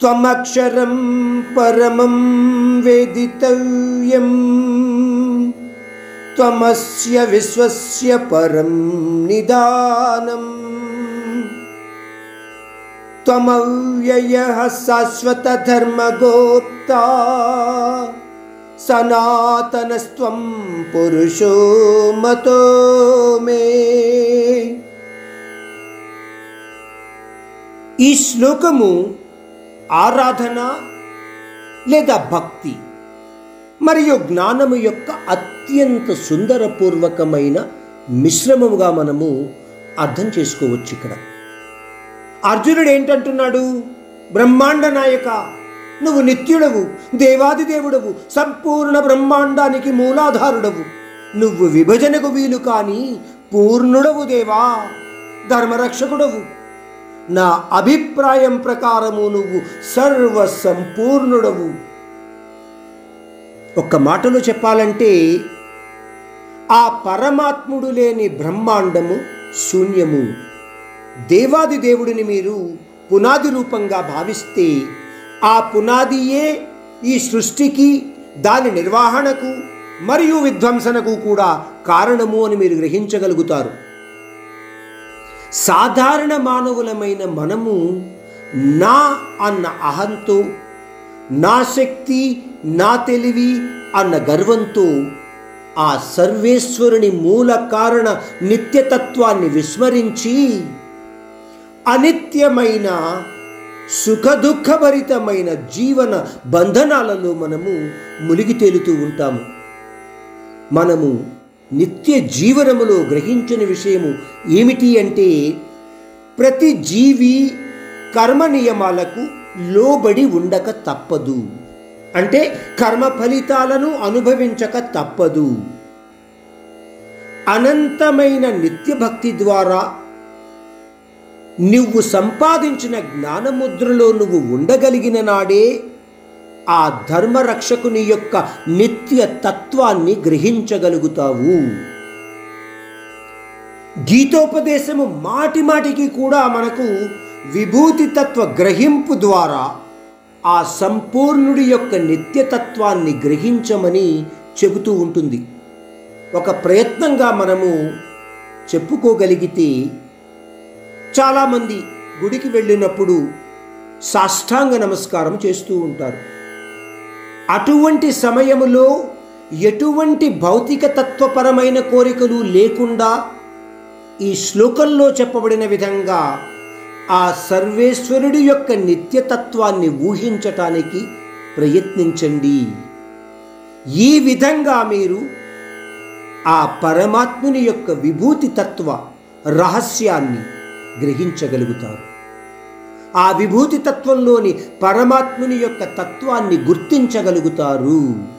త్వమక్షరం పరమం వేదితవ్యం త్వమస్య విశ్వస్య పరం నిదానం త్వమవ్యయ శాశ్వత ధర్మగోప్తా సనాతనస్త్వం పురుషో మతో మే ఈ శ్లోకము ఆరాధన లేదా భక్తి మరియు జ్ఞానము యొక్క అత్యంత సుందరపూర్వకమైన మిశ్రమముగా మనము అర్థం చేసుకోవచ్చు ఇక్కడ. అర్జునుడు ఏంటంటున్నాడు? బ్రహ్మాండ నాయక నువ్వు నిత్యుడవు దేవాది దేవుడవు సంపూర్ణ బ్రహ్మాండానికి మూలాధారుడవు. నువ్వు విభజనకు వీలు కాని పూర్ణుడవు దేవా ధర్మరక్షకుడవు. నా అభిప్రాయం ప్రకారము నువ్వు సర్వ సంపూర్ణుడవు ఒక్క మాటలో చెప్పాలంటే ఆ పరమాత్ముడు లేని బ్రహ్మాండము శూన్యము. దేవాది దేవుడిని మీరు పునాది రూపంగా భావిస్తే ఆ పునాదియే ఈ సృష్టికి దాని నిర్వహణకు మరియు విధ్వంసనకు కూడా కారణము అని మీరు గ్రహించగలుగుతారు. సాధారణ మానవులమైన మనము నా అన్న అహంతో నా శక్తి నా తెలివి అన్న గర్వంతో ఆ సర్వేశ్వరుని మూల కారణ నిత్యతత్వాన్ని విస్మరించి అనిత్యమైన సుఖదుఖభరితమైన జీవన బంధనాలలో మనము మునిగి తేలుతూ ఉంటాము. మనము నిత్య జీవనములో గ్రహించిన విషయము ఏమిటి అంటే ప్రతి జీవి కర్మ నియమాలకు లోబడి ఉండక తప్పదు. అంటే కర్మ ఫలితాలను అనుభవించక తప్పదు. అనంతమైన నిత్య భక్తి ద్వారా నువ్వు సంపాదించిన జ్ఞానముద్రలో నువ్వు ఉండగలిగిన నాడే ఆ ధర్మరక్షకుని యొక్క నిత్య తత్వాన్ని గ్రహించగలుగుతావు. గీతోపదేశము మాటి మాటికి కూడా మనకు విభూతి తత్వ గ్రహింపు ద్వారా ఆ సంపూర్ణుడి యొక్క నిత్యతత్వాన్ని గ్రహించమని చెబుతూ ఉంటుంది. ఒక ప్రయత్నంగా మనము చెప్పుకోగలిగితే చాలామంది గుడికి వెళ్ళినప్పుడు సాష్టాంగ నమస్కారం చేస్తూ ఉంటారు. అటువంటి సమయములో ఎటువంటి భౌతిక తత్వపరమైన కోరికలు లేకుండా ఈ శ్లోకంలో చెప్పబడిన విధంగా ఆ సర్వేశ్వరుడి యొక్క నిత్యతత్వాన్ని ఊహించటానికి ప్రయత్నించండి. ఈ విధంగా మీరు ఆ పరమాత్ముని యొక్క విభూతి తత్వ రహస్యాన్ని గ్రహించగలుగుతారు. ఆ విభూతి తత్వంలోని పరమాత్ముని యొక్క తత్వాన్ని గుర్తించగలుగుతారు.